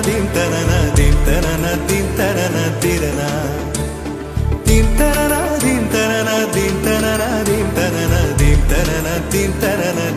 theme தனன தீம் தனன தீம் தனன திரனா தீம் தனன தீம் தனன தீம் தனன தீம் தனன தீம் தனன தீம் தனன